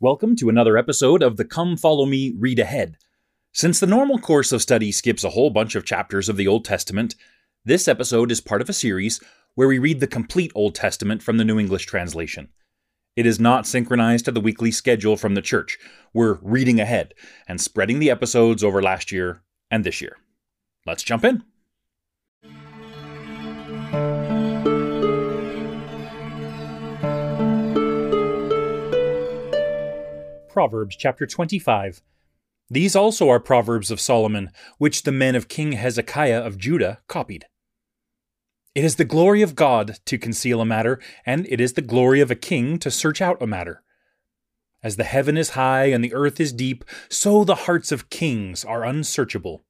Welcome to another episode of the Come Follow Me Read Ahead. Since the normal course of study skips a whole bunch of chapters of the Old Testament, this episode is part of a series where we read the complete Old Testament from the New English Translation. It is not synchronized to the weekly schedule from the church. We're reading ahead and spreading the episodes over last year and this year. Let's jump in. Proverbs chapter 25. These also are proverbs of Solomon, which the men of King Hezekiah of Judah copied. It is the glory of God to conceal a matter, and it is the glory of a king to search out a matter. As the heaven is high and the earth is deep, so the hearts of kings are unsearchable.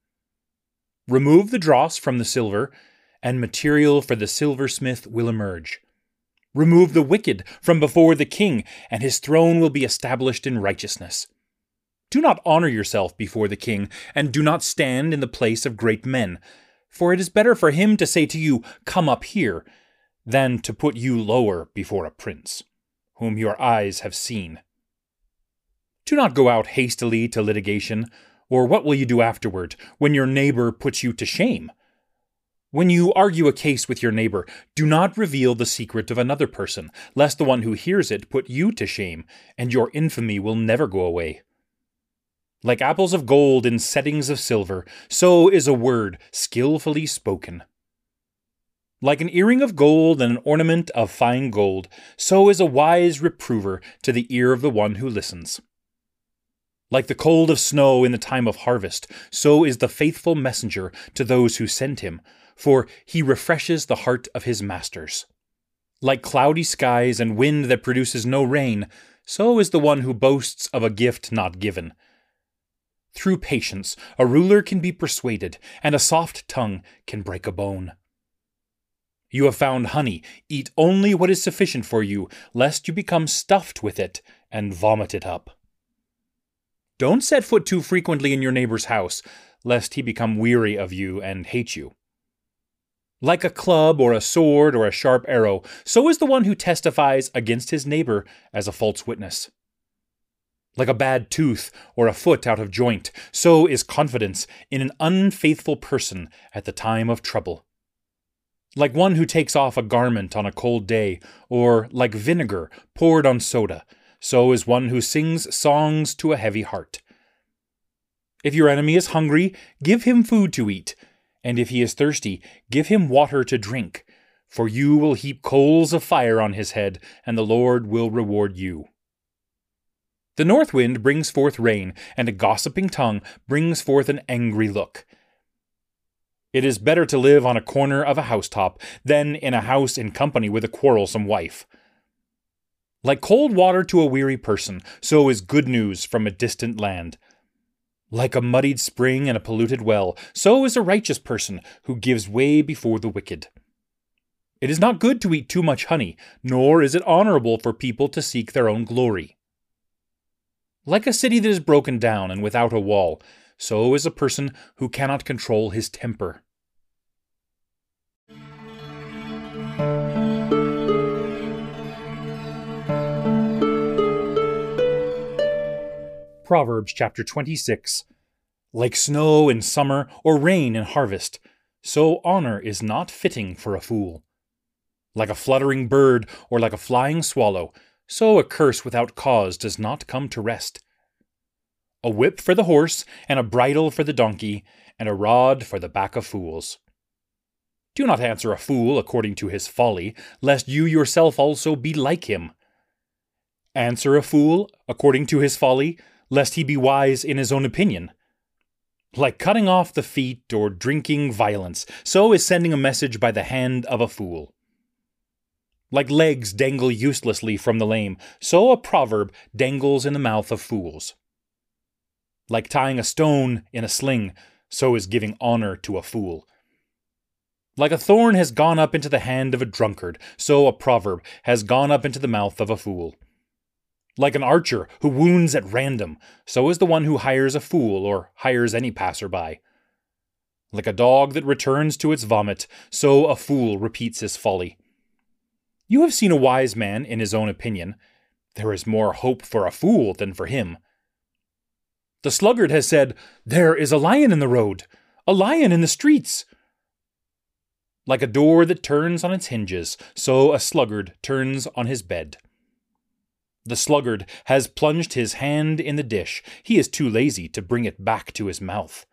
Remove the dross from the silver, and material for the silversmith will emerge. Remove the wicked from before the king, and his throne will be established in righteousness. Do not honor yourself before the king, and do not stand in the place of great men, for it is better for him to say to you, Come up here, than to put you lower before a prince, whom your eyes have seen. Do not go out hastily to litigation, or what will you do afterward, when your neighbor puts you to shame? When you argue a case with your neighbor, do not reveal the secret of another person, lest the one who hears it put you to shame, and your infamy will never go away. Like apples of gold in settings of silver, so is a word skillfully spoken. Like an earring of gold and an ornament of fine gold, so is a wise reprover to the ear of the one who listens. Like the cold of snow in the time of harvest, so is the faithful messenger to those who send him, for he refreshes the heart of his masters. Like cloudy skies and wind that produces no rain, so is the one who boasts of a gift not given. Through patience, a ruler can be persuaded, and a soft tongue can break a bone. You have found honey, eat only what is sufficient for you, lest you become stuffed with it and vomit it up. Don't set foot too frequently in your neighbor's house, lest he become weary of you and hate you. Like a club or a sword or a sharp arrow, so is the one who testifies against his neighbor as a false witness. Like a bad tooth or a foot out of joint, so is confidence in an unfaithful person at the time of trouble. Like one who takes off a garment on a cold day, or like vinegar poured on soda, so is one who sings songs to a heavy heart. If your enemy is hungry, give him food to eat and if he is thirsty, give him water to drink. For you will heap coals of fire on his head, and the Lord will reward you. The north wind brings forth rain, and a gossiping tongue brings forth an angry look. It is better to live on a corner of a housetop than in a house in company with a quarrelsome wife. Like cold water to a weary person, so is good news from a distant land. Like a muddied spring and a polluted well, so is a righteous person who gives way before the wicked. It is not good to eat too much honey, nor is it honorable for people to seek their own glory. Like a city that is broken down and without a wall, so is a person who cannot control his temper. Proverbs chapter 26. Like snow in summer or rain in harvest, so honor is not fitting for a fool. Like a fluttering bird or like a flying swallow, so a curse without cause does not come to rest. A whip for the horse, and a bridle for the donkey, and a rod for the back of fools. Do not answer a fool according to his folly, lest you yourself also be like him. Answer a fool according to his folly, lest he be wise in his own opinion. Like cutting off the feet or drinking violence, so is sending a message by the hand of a fool. Like legs dangle uselessly from the lame, so a proverb dangles in the mouth of fools. Like tying a stone in a sling, so is giving honor to a fool. Like a thorn has gone up into the hand of a drunkard, so a proverb has gone up into the mouth of a fool. Like an archer who wounds at random, so is the one who hires a fool or hires any passerby. Like a dog that returns to its vomit, so a fool repeats his folly. You have seen a wise man in his own opinion. There is more hope for a fool than for him. The sluggard has said, There is a lion in the road, a lion in the streets. Like a door that turns on its hinges, so a sluggard turns on his bed. The sluggard has plunged his hand in the dish. He is too lazy to bring it back to his mouth.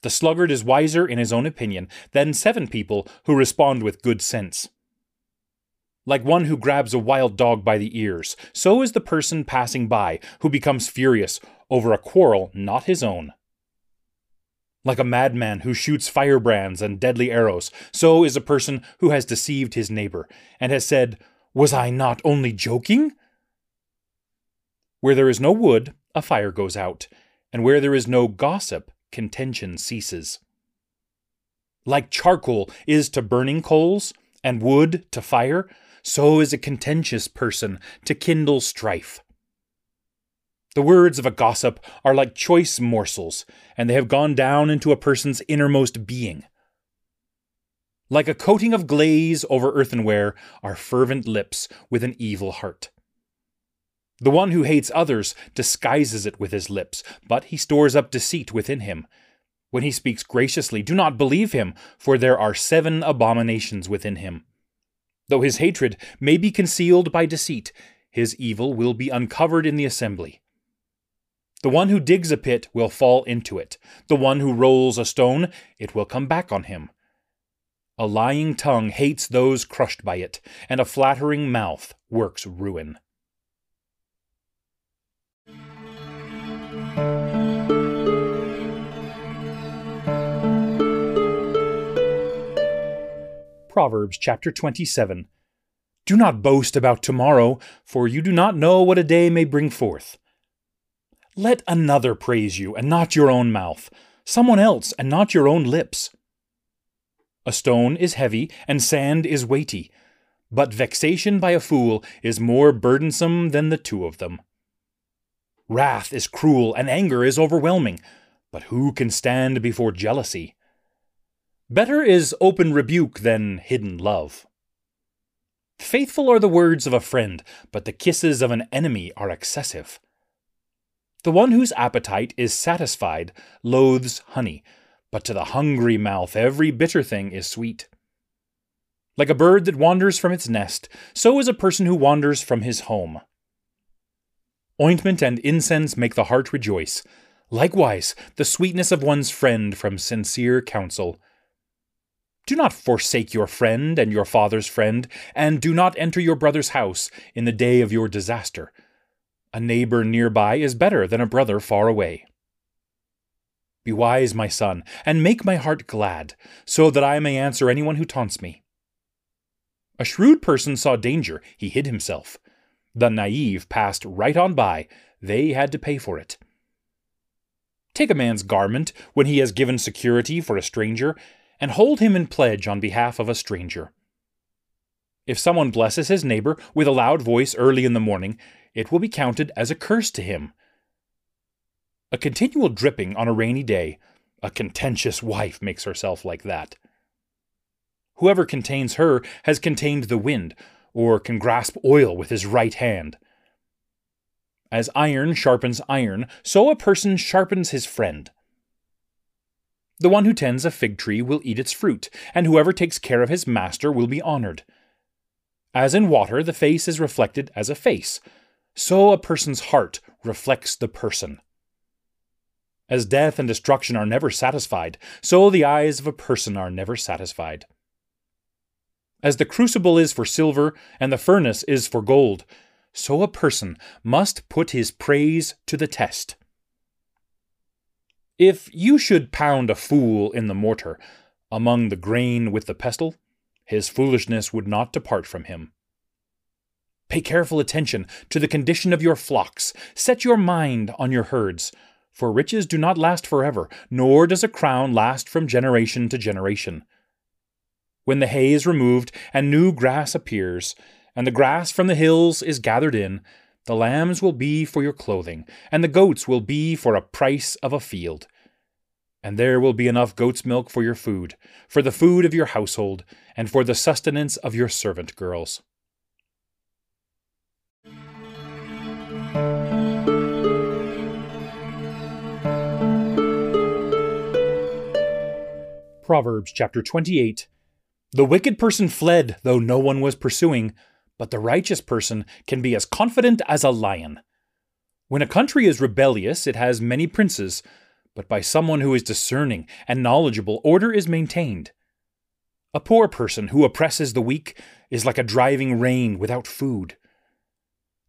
The sluggard is wiser in his own opinion than seven people who respond with good sense. Like one who grabs a wild dog by the ears, so is the person passing by who becomes furious over a quarrel not his own. Like a madman who shoots firebrands and deadly arrows, so is a person who has deceived his neighbor and has said, Was I not only joking? Where there is no wood, a fire goes out, and where there is no gossip, contention ceases. Like charcoal is to burning coals, and wood to fire, so is a contentious person to kindle strife. The words of a gossip are like choice morsels, and they have gone down into a person's innermost being. Like a coating of glaze over earthenware are fervent lips with an evil heart. The one who hates others disguises it with his lips, but he stores up deceit within him. When he speaks graciously, do not believe him, for there are seven abominations within him. Though his hatred may be concealed by deceit, his evil will be uncovered in the assembly. The one who digs a pit will fall into it. The one who rolls a stone, it will come back on him. A lying tongue hates those crushed by it, and a flattering mouth works ruin. Proverbs chapter 27. Do not boast about tomorrow, for you do not know what a day may bring forth. Let another praise you, and not your own mouth, someone else, and not your own lips. A stone is heavy, and sand is weighty, but vexation by a fool is more burdensome than the two of them. Wrath is cruel, and anger is overwhelming, but who can stand before jealousy? Better is open rebuke than hidden love. Faithful are the words of a friend, but the kisses of an enemy are excessive. The one whose appetite is satisfied loathes honey, but to the hungry mouth every bitter thing is sweet. Like a bird that wanders from its nest, so is a person who wanders from his home. Ointment and incense make the heart rejoice. Likewise, the sweetness of one's friend from sincere counsel. Do not forsake your friend and your father's friend, and do not enter your brother's house in the day of your disaster. A neighbor nearby is better than a brother far away. Be wise, my son, and make my heart glad, so that I may answer anyone who taunts me. A shrewd person saw danger, he hid himself. The naive passed right on by, they had to pay for it. Take a man's garment when he has given security for a stranger, and hold him in pledge on behalf of a stranger. If someone blesses his neighbor with a loud voice early in the morning, it will be counted as a curse to him. A continual dripping on a rainy day, a contentious wife makes herself like that. Whoever contains her has contained the wind, or can grasp oil with his right hand. As iron sharpens iron, so a person sharpens his friend. The one who tends a fig tree will eat its fruit, and whoever takes care of his master will be honored. As in water the face is reflected as a face, so a person's heart reflects the person. As death and destruction are never satisfied, so the eyes of a person are never satisfied. As the crucible is for silver and the furnace is for gold, so a person must put his praise to the test. If you should pound a fool in the mortar, among the grain with the pestle, his foolishness would not depart from him. Pay careful attention to the condition of your flocks, set your mind on your herds, for riches do not last forever, nor does a crown last from generation to generation. When the hay is removed and new grass appears, and the grass from the hills is gathered in, the lambs will be for your clothing, and the goats will be for a price of a field. And there will be enough goat's milk for your food, for the food of your household, and for the sustenance of your servant girls. Proverbs chapter 28 The wicked person fled, though no one was pursuing but the righteous person can be as confident as a lion. When a country is rebellious, it has many princes, but by someone who is discerning and knowledgeable, order is maintained. A poor person who oppresses the weak is like a driving rain without food.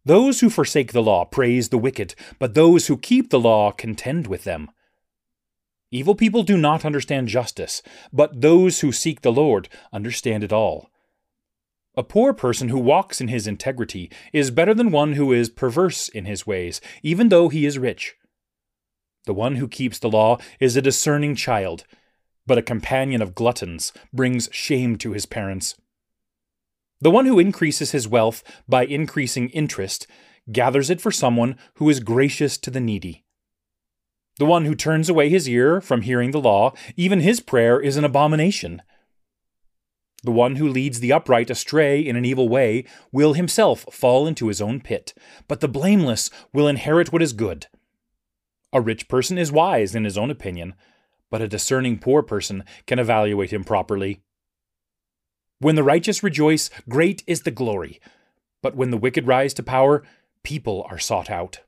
Those who forsake the law praise the wicked, but those who keep the law contend with them. Evil people do not understand justice, but those who seek the Lord understand it all. A poor person who walks in his integrity is better than one who is perverse in his ways, even though he is rich. The one who keeps the law is a discerning child, but a companion of gluttons brings shame to his parents. The one who increases his wealth by increasing interest gathers it for someone who is gracious to the needy. The one who turns away his ear from hearing the law, even his prayer is an abomination. The one who leads the upright astray in an evil way will himself fall into his own pit, but the blameless will inherit what is good. A rich person is wise in his own opinion, but a discerning poor person can evaluate him properly. When the righteous rejoice, great is the glory, but when the wicked rise to power, people are sought out.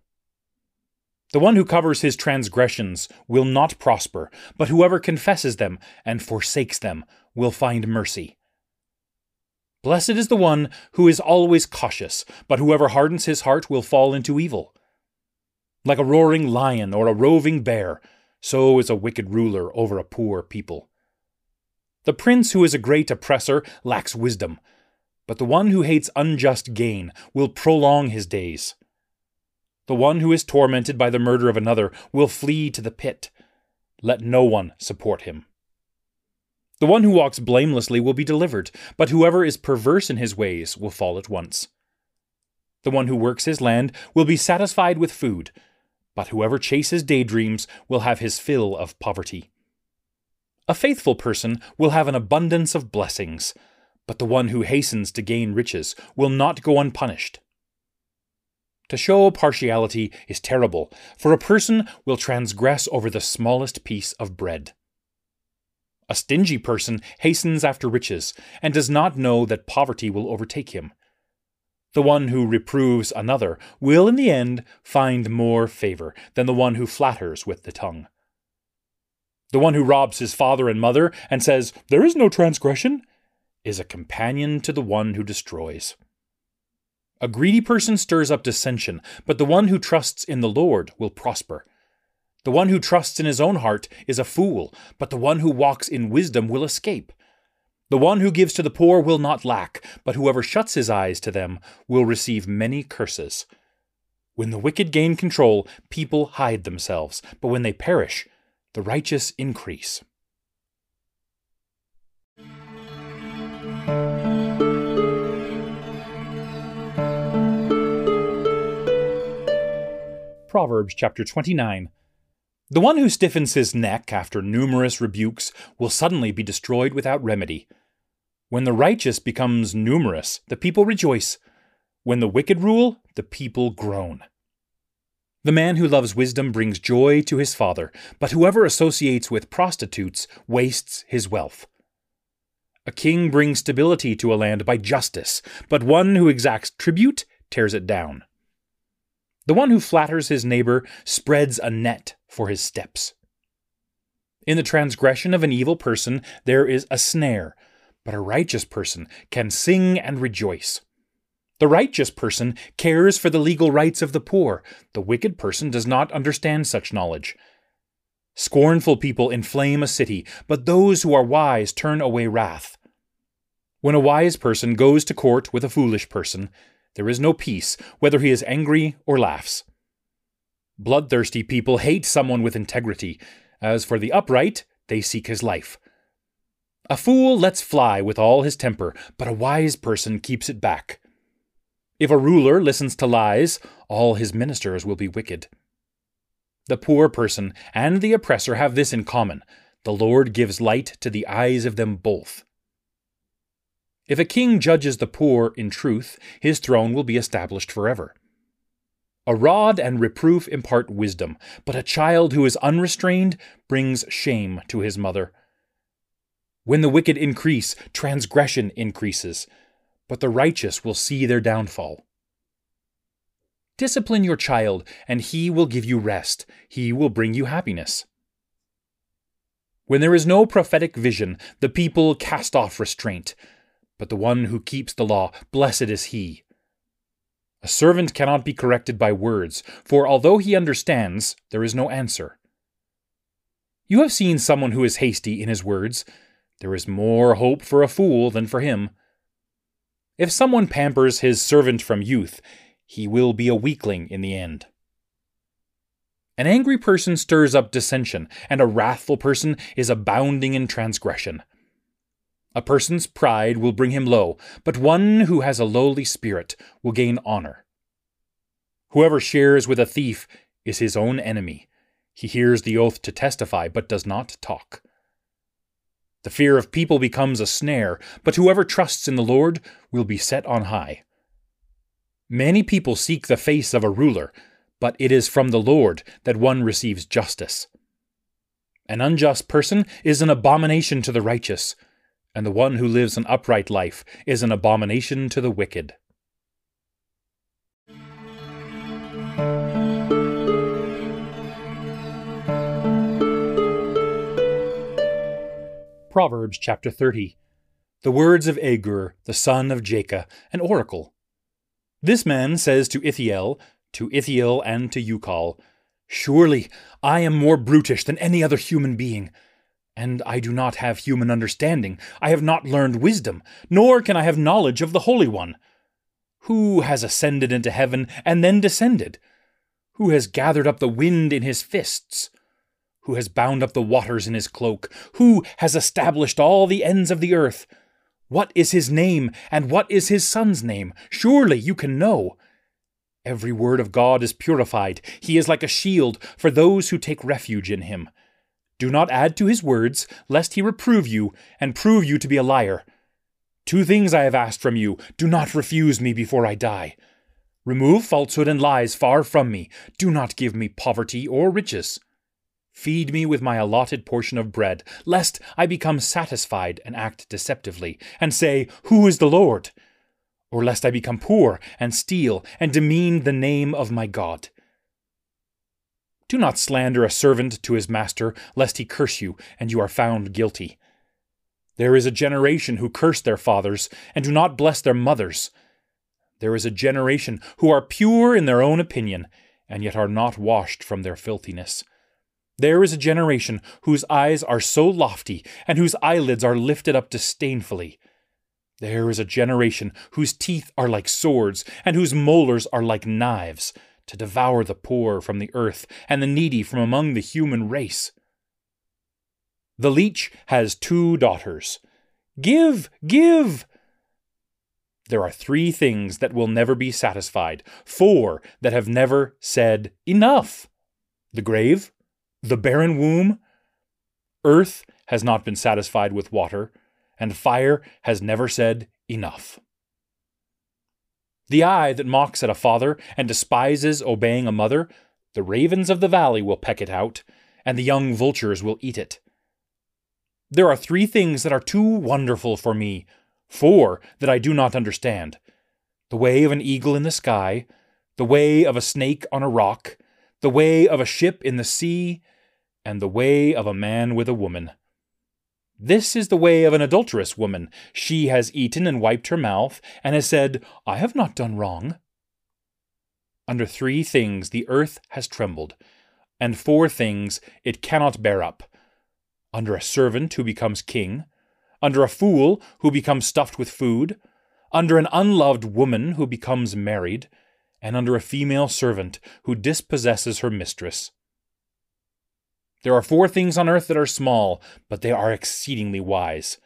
The one who covers his transgressions will not prosper, but whoever confesses them and forsakes them will find mercy. Blessed is the one who is always cautious, but whoever hardens his heart will fall into evil. Like a roaring lion or a roving bear, so is a wicked ruler over a poor people. The prince who is a great oppressor lacks wisdom, but the one who hates unjust gain will prolong his days. The one who is tormented by the murder of another will flee to the pit. Let no one support him. The one who walks blamelessly will be delivered, but whoever is perverse in his ways will fall at once. The one who works his land will be satisfied with food, but whoever chases daydreams will have his fill of poverty. A faithful person will have an abundance of blessings, but the one who hastens to gain riches will not go unpunished. To show partiality is terrible, for a person will transgress over the smallest piece of bread. A stingy person hastens after riches, and does not know that poverty will overtake him. The one who reproves another will in the end find more favor than the one who flatters with the tongue. The one who robs his father and mother and says, There is no transgression, is a companion to the one who destroys. A greedy person stirs up dissension, but the one who trusts in the Lord will prosper. The one who trusts in his own heart is a fool, but the one who walks in wisdom will escape. The one who gives to the poor will not lack, but whoever shuts his eyes to them will receive many curses. When the wicked gain control, people hide themselves, but when they perish, the righteous increase. Proverbs chapter 29. The one who stiffens his neck after numerous rebukes will suddenly be destroyed without remedy. When the righteous becomes numerous, the people rejoice. When the wicked rule, the people groan. The man who loves wisdom brings joy to his father, but whoever associates with prostitutes wastes his wealth. A king brings stability to a land by justice, but one who exacts tribute tears it down. The one who flatters his neighbor spreads a net for his steps. In the transgression of an evil person there is a snare, but a righteous person can sing and rejoice. The righteous person cares for the legal rights of the poor. The wicked person does not understand such knowledge. Scornful people inflame a city, but those who are wise turn away wrath. When a wise person goes to court with a foolish person, there is no peace, whether he is angry or laughs. Bloodthirsty people hate someone with integrity. As for the upright, they seek his life. A fool lets fly with all his temper, but a wise person keeps it back. If a ruler listens to lies, all his ministers will be wicked. The poor person and the oppressor have this in common the Lord gives light to the eyes of them both. If a king judges the poor in truth, his throne will be established forever. A rod and reproof impart wisdom, but a child who is unrestrained brings shame to his mother. When the wicked increase, transgression increases, but the righteous will see their downfall. Discipline your child, and he will give you rest. He will bring you happiness. When there is no prophetic vision, the people cast off restraint. But the one who keeps the law, blessed is he. A servant cannot be corrected by words, for although he understands, there is no answer. You have seen someone who is hasty in his words. There is more hope for a fool than for him. If someone pampers his servant from youth, he will be a weakling in the end. An angry person stirs up dissension, and a wrathful person is abounding in transgression. A person's pride will bring him low, but one who has a lowly spirit will gain honor. Whoever shares with a thief is his own enemy. He hears the oath to testify, but does not talk. The fear of people becomes a snare, but whoever trusts in the Lord will be set on high. Many people seek the face of a ruler, but it is from the Lord that one receives justice. An unjust person is an abomination to the righteous, and the one who lives an upright life is an abomination to the wicked. Proverbs chapter 30 The words of Agur, the son of Jakeh, an oracle. This man says to Ithiel, to Ithiel and to Ucal, Surely I am more brutish than any other human being. And I do not have human understanding. I have not learned wisdom, nor can I have knowledge of the Holy One. Who has ascended into heaven and then descended? Who has gathered up the wind in his fists? Who has bound up the waters in his cloak? Who has established all the ends of the earth? What is his name, and what is his son's name? Surely you can know. Every word of God is purified. He is like a shield for those who take refuge in him. Do not add to his words, lest he reprove you, and prove you to be a liar. Two things I have asked from you. Do not refuse me before I die. Remove falsehood and lies far from me. Do not give me poverty or riches. Feed me with my allotted portion of bread, lest I become satisfied and act deceptively, and say, Who is the Lord? or lest I become poor and steal and demean the name of my God. Do not slander a servant to his master, lest he curse you, and you are found guilty. There is a generation who curse their fathers, and do not bless their mothers. There is a generation who are pure in their own opinion, and yet are not washed from their filthiness. There is a generation whose eyes are so lofty, and whose eyelids are lifted up disdainfully. There is a generation whose teeth are like swords, and whose molars are like knives, to devour the poor from the earth, and the needy from among the human race. The leech has two daughters. Give, give! There are three things that will never be satisfied, four that have never said enough the grave, the barren womb, earth has not been satisfied with water, and fire has never said enough. The eye that mocks at a father and despises obeying a mother, the ravens of the valley will peck it out, and the young vultures will eat it. There are three things that are too wonderful for me, four that I do not understand the way of an eagle in the sky, the way of a snake on a rock, the way of a ship in the sea, and the way of a man with a woman. This is the way of an adulterous woman. She has eaten and wiped her mouth, and has said, I have not done wrong. Under three things the earth has trembled, and four things it cannot bear up under a servant who becomes king, under a fool who becomes stuffed with food, under an unloved woman who becomes married, and under a female servant who dispossesses her mistress. There are four things on earth that are small, but they are exceedingly wise.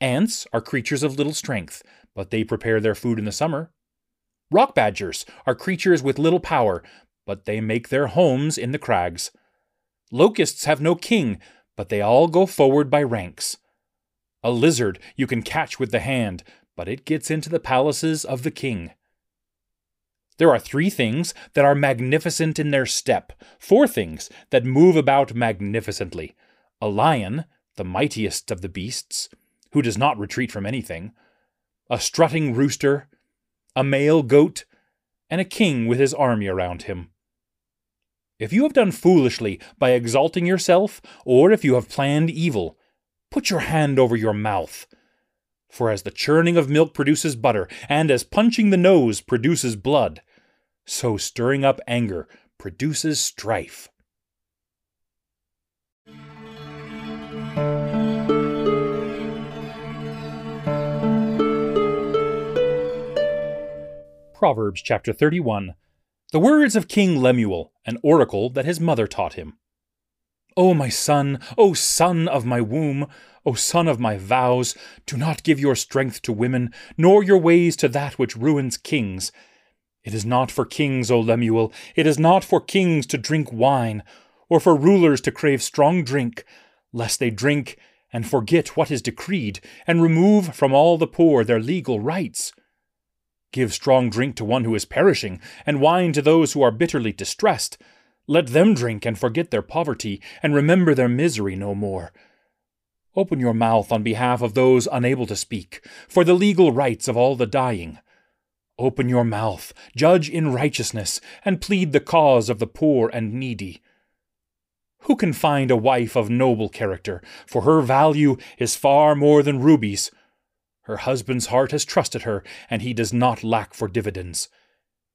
Ants are creatures of little strength, but they prepare their food in the summer. Rock badgers are creatures with little power, but they make their homes in the crags. Locusts have no king, but they all go forward by ranks. A lizard you can catch with the hand, but it gets into the palaces of the king. There are three things that are magnificent in their step, four things that move about magnificently a lion, the mightiest of the beasts, who does not retreat from anything, a strutting rooster, a male goat, and a king with his army around him. If you have done foolishly by exalting yourself, or if you have planned evil, put your hand over your mouth. For as the churning of milk produces butter, and as punching the nose produces blood, so stirring up anger produces strife. Proverbs chapter 31 The words of King Lemuel, an oracle that his mother taught him. O my son, O son of my womb, O son of my vows, do not give your strength to women, nor your ways to that which ruins kings. It is not for kings, O Lemuel, it is not for kings to drink wine, or for rulers to crave strong drink, lest they drink and forget what is decreed, and remove from all the poor their legal rights. Give strong drink to one who is perishing, and wine to those who are bitterly distressed. Let them drink and forget their poverty, and remember their misery no more. Open your mouth on behalf of those unable to speak, for the legal rights of all the dying. Open your mouth, judge in righteousness, and plead the cause of the poor and needy. Who can find a wife of noble character? For her value is far more than rubies. Her husband's heart has trusted her, and he does not lack for dividends.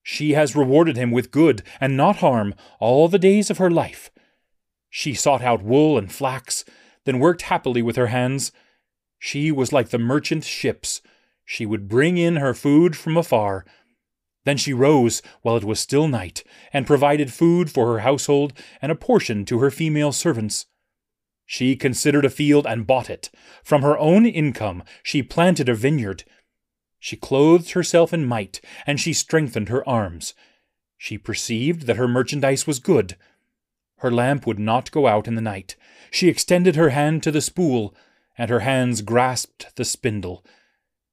She has rewarded him with good and not harm all the days of her life. She sought out wool and flax, then worked happily with her hands. She was like the merchant ships. She would bring in her food from afar. Then she rose while it was still night, and provided food for her household and a portion to her female servants. She considered a field and bought it. From her own income she planted a vineyard. She clothed herself in might, and she strengthened her arms. She perceived that her merchandise was good. Her lamp would not go out in the night. She extended her hand to the spool, and her hands grasped the spindle.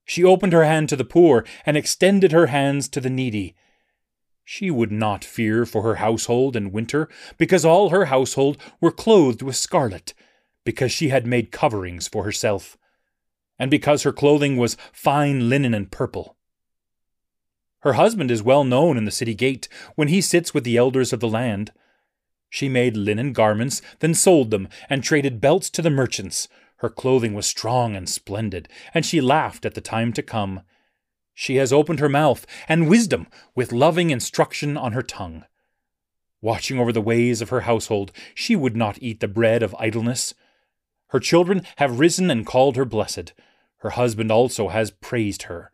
She opened her hand to the poor, and extended her hands to the needy. She would not fear for her household in winter, because all her household were clothed with scarlet, because she had made coverings for herself, and because her clothing was fine linen and purple. Her husband is well known in the city gate when he sits with the elders of the land. She made linen garments, then sold them, and traded belts to the merchants. Her clothing was strong and splendid, and she laughed at the time to come. She has opened her mouth, and wisdom, with loving instruction on her tongue. Watching over the ways of her household, she would not eat the bread of idleness. Her children have risen and called her blessed. Her husband also has praised her.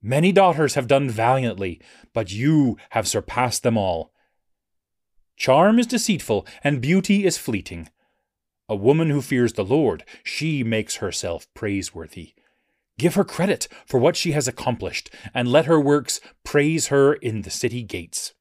Many daughters have done valiantly, but you have surpassed them all. Charm is deceitful, and beauty is fleeting. A woman who fears the Lord, she makes herself praiseworthy. Give her credit for what she has accomplished, and let her works praise her in the city gates.